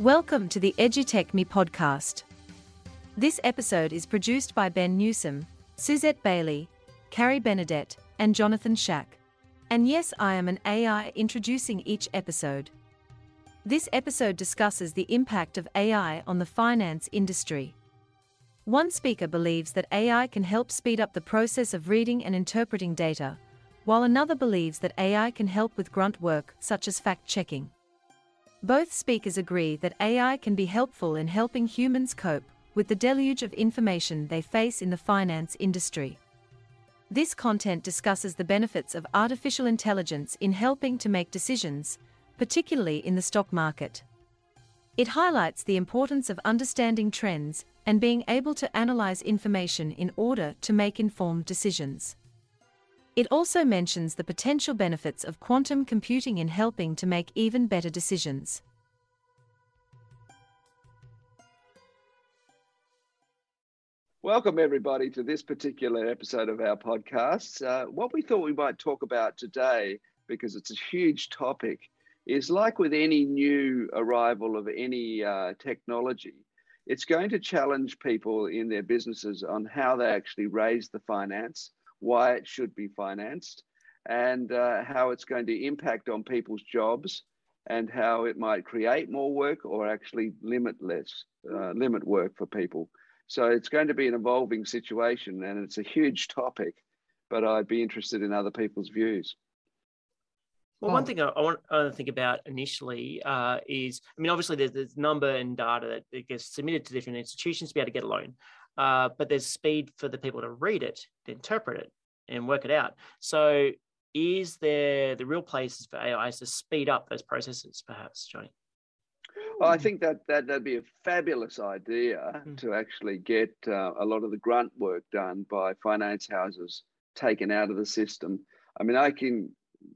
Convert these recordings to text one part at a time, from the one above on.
Welcome to the Edgy Tech Me podcast. This episode is produced by Ben Newsome, Suzette Bailey, Carrie Benedet, and Jonathan Shack. And yes, I am an AI introducing each episode. This episode discusses the impact of AI on the finance industry. One speaker believes that AI can help speed up the process of reading and interpreting data, while another believes that AI can help with grunt work, such as fact checking. Both speakers agree that AI can be helpful in helping humans cope with the deluge of information they face in the finance industry. This content discusses the benefits of artificial intelligence in helping to make decisions, particularly in the stock market. It highlights the importance of understanding trends and being able to analyze information in order to make informed decisions. It also mentions the potential benefits of quantum computing in helping to make even better decisions. Welcome, everybody, to this particular episode of our podcast. Uh, what we thought we might talk about today, because it's a huge topic, is like with any new arrival of any uh, technology, it's going to challenge people in their businesses on how they actually raise the finance, why it should be financed, and uh, how it's going to impact on people's jobs, and how it might create more work or actually limit less, uh, limit work for people. So it's going to be an evolving situation and it's a huge topic, but I'd be interested in other people's views. Well, one thing I, I want to think about initially uh, is, I mean, obviously there's, there's number and data that, that, gets submitted to different institutions to be able to get a loan, uh, but there's speed for the people to read it, to interpret it, and work it out. So, is there the real places for AIs to speed up those processes, perhaps, Johnny? Well, I think that, that that'd be a fabulous idea mm. to actually get uh, a lot of the grunt work done by finance houses taken out of the system. I mean, I can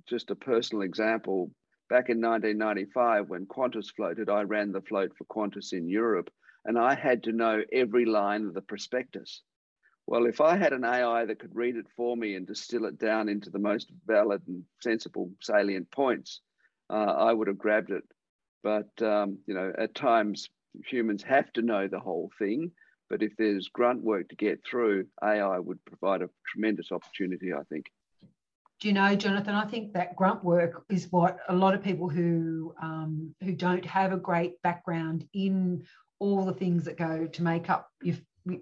just a personal example. Back in 1995, when Qantas floated, I ran the float for Qantas in Europe, and I had to know every line of the prospectus. Well, if I had an AI that could read it for me and distill it down into the most valid and sensible salient points, uh, I would have grabbed it but um, you know, at times humans have to know the whole thing. But if there's grunt work to get through, AI would provide a tremendous opportunity, I think. Do you know, Jonathan? I think that grunt work is what a lot of people who um, who don't have a great background in all the things that go to make up your,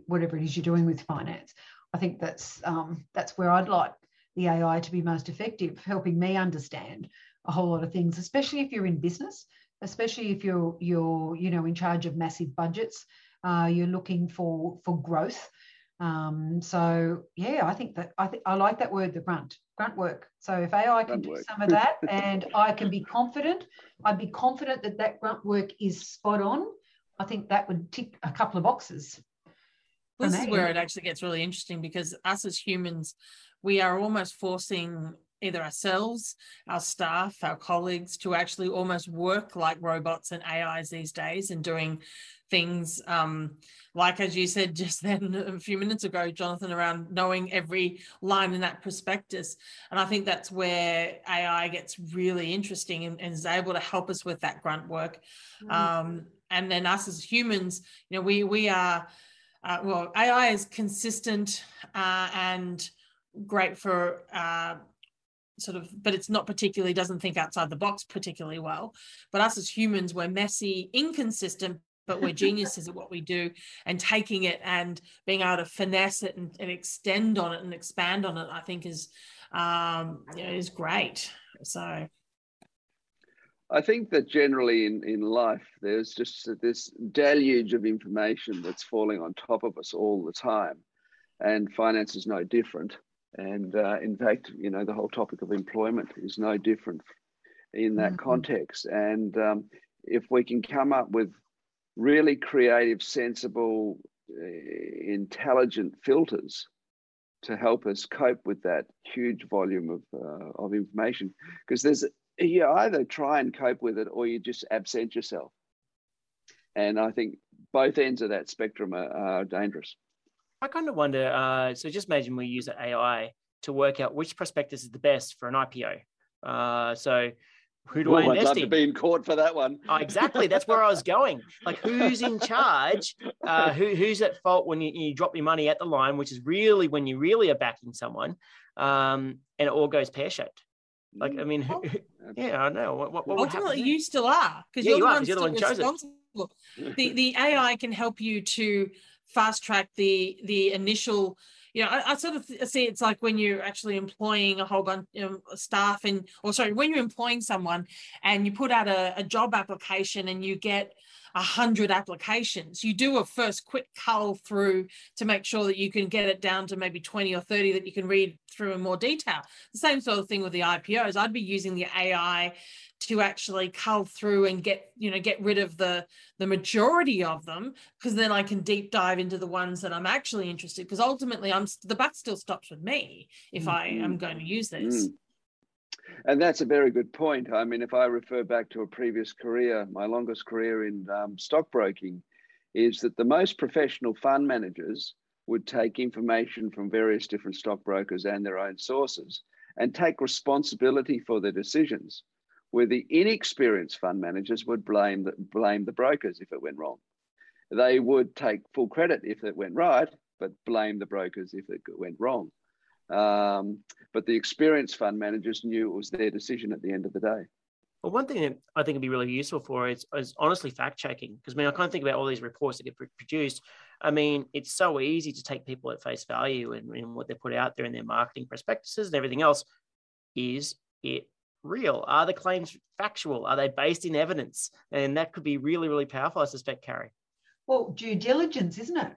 whatever it is you're doing with finance. I think that's um, that's where I'd like the AI to be most effective, helping me understand a whole lot of things, especially if you're in business especially if you're you're you know in charge of massive budgets. Uh, you're looking for for growth. Um, so yeah, I think that I think I like that word, the grunt, grunt work. So if AI can grunt do work. some of that, and I can be confident, I'd be confident that that grunt work is spot on. I think that would tick a couple of boxes. This is where it actually gets really interesting because us as humans, we are almost forcing either ourselves, our staff, our colleagues to actually almost work like robots and AIs these days and doing things um, like, as you said just then a few minutes ago, Jonathan, around knowing every line in that prospectus. And I think that's where AI gets really interesting and, and is able to help us with that grunt work. Mm. Um, and then us as humans, you know, we we are. Uh, well, AI is consistent uh, and great for uh, sort of but it's not particularly doesn't think outside the box particularly well but us as humans we're messy inconsistent but we're geniuses at what we do and taking it and being able to finesse it and, and extend on it and expand on it i think is um you know, is great so I think that generally in, in life, there's just this deluge of information that's falling on top of us all the time. And finance is no different. And uh, in fact, you know, the whole topic of employment is no different in that mm-hmm. context. And um, if we can come up with really creative, sensible, uh, intelligent filters to help us cope with that huge volume of, uh, of information, because there's you either try and cope with it or you just absent yourself. And I think both ends of that spectrum are, are dangerous. I kind of wonder. Uh, so just imagine we use AI to work out which prospectus is the best for an IPO. Uh, so who do I invest in? Being caught for that one. Oh, exactly. That's where I was going. Like, who's in charge? Uh, who, who's at fault when you, you, drop your money at the line, which is really when you really are backing someone, um, and it all goes pear shaped. Like, I mean, who, yeah, I know. What, what, what Ultimately, you still are because yeah, you're, you you're the one chosen. The the AI can help you to fast track the the initial you know, I, I, sort of see it's like when you're actually employing a whole bunch of staff and, or sorry, when you're employing someone and you put out a, a job application and you get a hundred applications, you do a first quick cull through to make sure that you can get it down to maybe 20 or 30 that you can read through in more detail. The same sort of thing with the IPOs. I'd be using the AI to actually cull through and get you know get rid of the the majority of them because then I can deep dive into the ones that I'm actually interested because ultimately I'm the buck still stops with me if mm-hmm. I am going to use this. Mm. And that's a very good point. I mean, if I refer back to a previous career, my longest career in um, stockbroking, is that the most professional fund managers would take information from various different stockbrokers and their own sources and take responsibility for their decisions where the inexperienced fund managers would blame the, blame the brokers if it went wrong. They would take full credit if it went right, but blame the brokers if it went wrong. Um, but the experienced fund managers knew it was their decision at the end of the day. Well, one thing that I think would be really useful for is, is honestly fact checking. Because I mean, I of think about all these reports that get produced. I mean, it's so easy to take people at face value and, and what they put out there in their marketing prospectuses and everything else. Is it real? Are the claims factual? Are they based in evidence? And that could be really, really powerful, I suspect, Carrie. Well, due diligence, isn't it?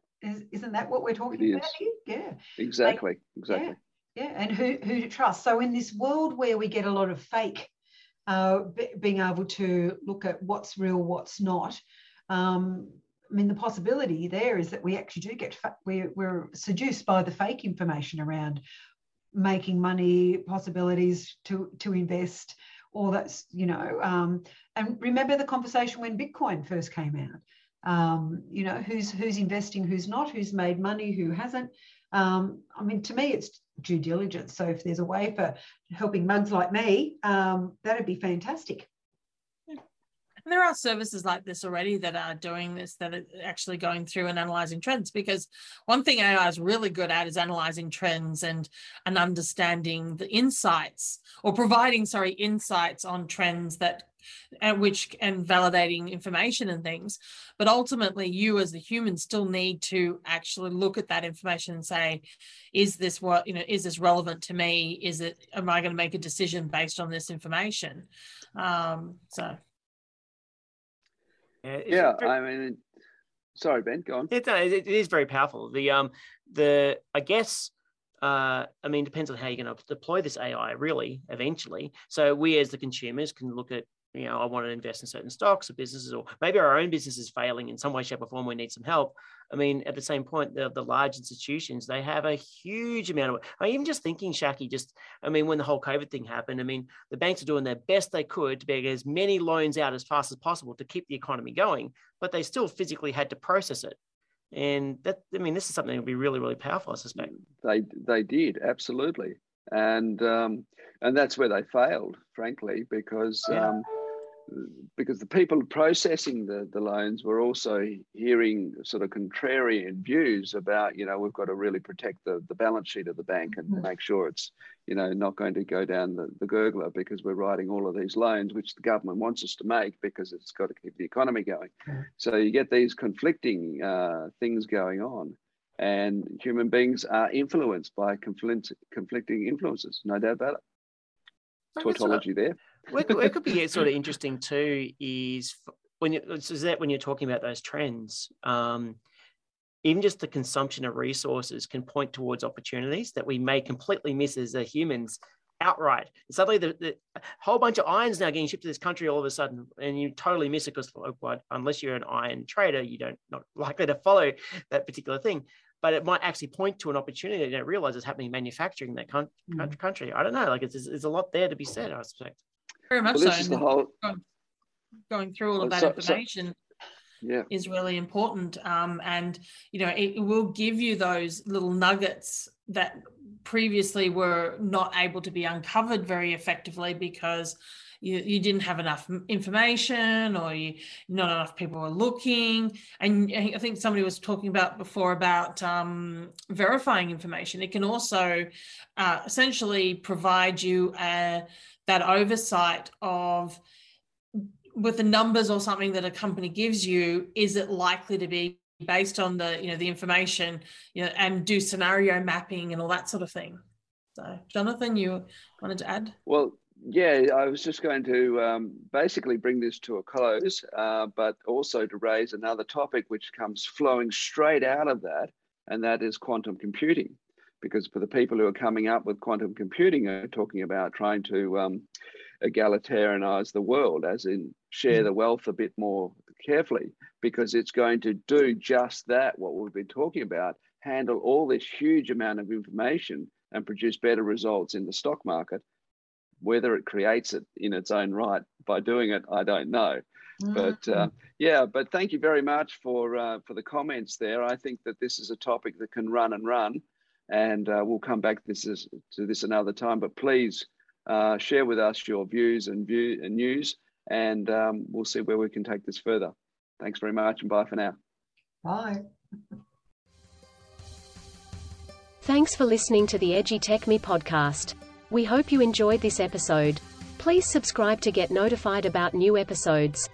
Is, not that what we're talking about here? Yeah. Exactly. Like, exactly. Yeah, yeah. And who, who to trust. So in this world where we get a lot of fake, uh, b- being able to look at what's real, what's not, um, I mean, the possibility there is that we actually do get, fa- we're, we're seduced by the fake information around making money, possibilities to to invest, all that's you know. Um, and remember the conversation when Bitcoin first came out. Um, you know, who's who's investing, who's not, who's made money, who hasn't. Um, I mean, to me, it's due diligence. So if there's a way for helping mugs like me, um, that'd be fantastic. And there are services like this already that are doing this, that are actually going through and analyzing trends. Because one thing AI is really good at is analyzing trends and and understanding the insights or providing, sorry, insights on trends that and which and validating information and things but ultimately you as the human still need to actually look at that information and say is this what you know is this relevant to me is it am i going to make a decision based on this information um so yeah, very, I mean, sorry, Ben, go on. It, it is very powerful. The um, the I guess. Uh, I mean, depends on how you're going to deploy this AI, really, eventually. So we, as the consumers, can look at you know, I want to invest in certain stocks or businesses, or maybe our own business is failing in some way, shape, or form. We need some help. I mean, at the same point, the, the large institutions, they have a huge amount of, I mean, even just thinking, Shaki, just, I mean, when the whole COVID thing happened, I mean, the banks are doing their best they could to get as many loans out as fast as possible to keep the economy going, but they still physically had to process it. And that, I mean, this is something that would be really, really powerful, I suspect. They, they did, absolutely. And, um, and that's where they failed, frankly, because, yeah. um, because the people processing the, the loans were also hearing sort of contrarian views about, you know, we've got to really protect the, the balance sheet of the bank and mm-hmm. make sure it's, you know, not going to go down the, the gurgler because we're writing all of these loans, which the government wants us to make because it's got to keep the economy going. Mm-hmm. So you get these conflicting uh, things going on. And human beings are influenced by conflict, conflicting influences, no doubt about it. Tautology there what, what could be sort of interesting too is when you is that when you're talking about those trends um, even just the consumption of resources can point towards opportunities that we may completely miss as humans outright. suddenly, the, the whole bunch of irons now getting shipped to this country all of a sudden, and you totally miss it because, unless you're an iron trader, you don't not likely to follow that particular thing. But it might actually point to an opportunity that you don't realize is happening in manufacturing in that con- mm. country. I don't know. Like, it's, there's a lot there to be said. I suspect. Very much well, so. Whole... Going, going, through all of that so, information. So, yeah. is really important um, and you know it will give you those little nuggets that previously were not able to be uncovered very effectively because you, you didn't have enough information or you not enough people were looking. And i think somebody was talking about before about um, verifying information. It can also uh, essentially provide you uh, that oversight of with the numbers or something that a company gives you is it likely to be based on the you know the information you know and do scenario mapping and all that sort of thing. So jonathan you wanted to add? Well yeah, I was just going to um, basically bring this to a close, uh, but also to raise another topic which comes flowing straight out of that, and that is quantum computing. Because for the people who are coming up with quantum computing, are talking about trying to um, egalitarianize the world, as in share the wealth a bit more carefully, because it's going to do just that, what we've been talking about, handle all this huge amount of information and produce better results in the stock market whether it creates it in its own right by doing it, I don't know. Mm-hmm. But uh, yeah, but thank you very much for uh, for the comments there. I think that this is a topic that can run and run, and uh, we'll come back this is, to this another time. But please uh, share with us your views and view and news, and um, we'll see where we can take this further. Thanks very much, and bye for now. Bye. Thanks for listening to the Edgy Tech Me podcast. We hope you enjoyed this episode. Please subscribe to get notified about new episodes.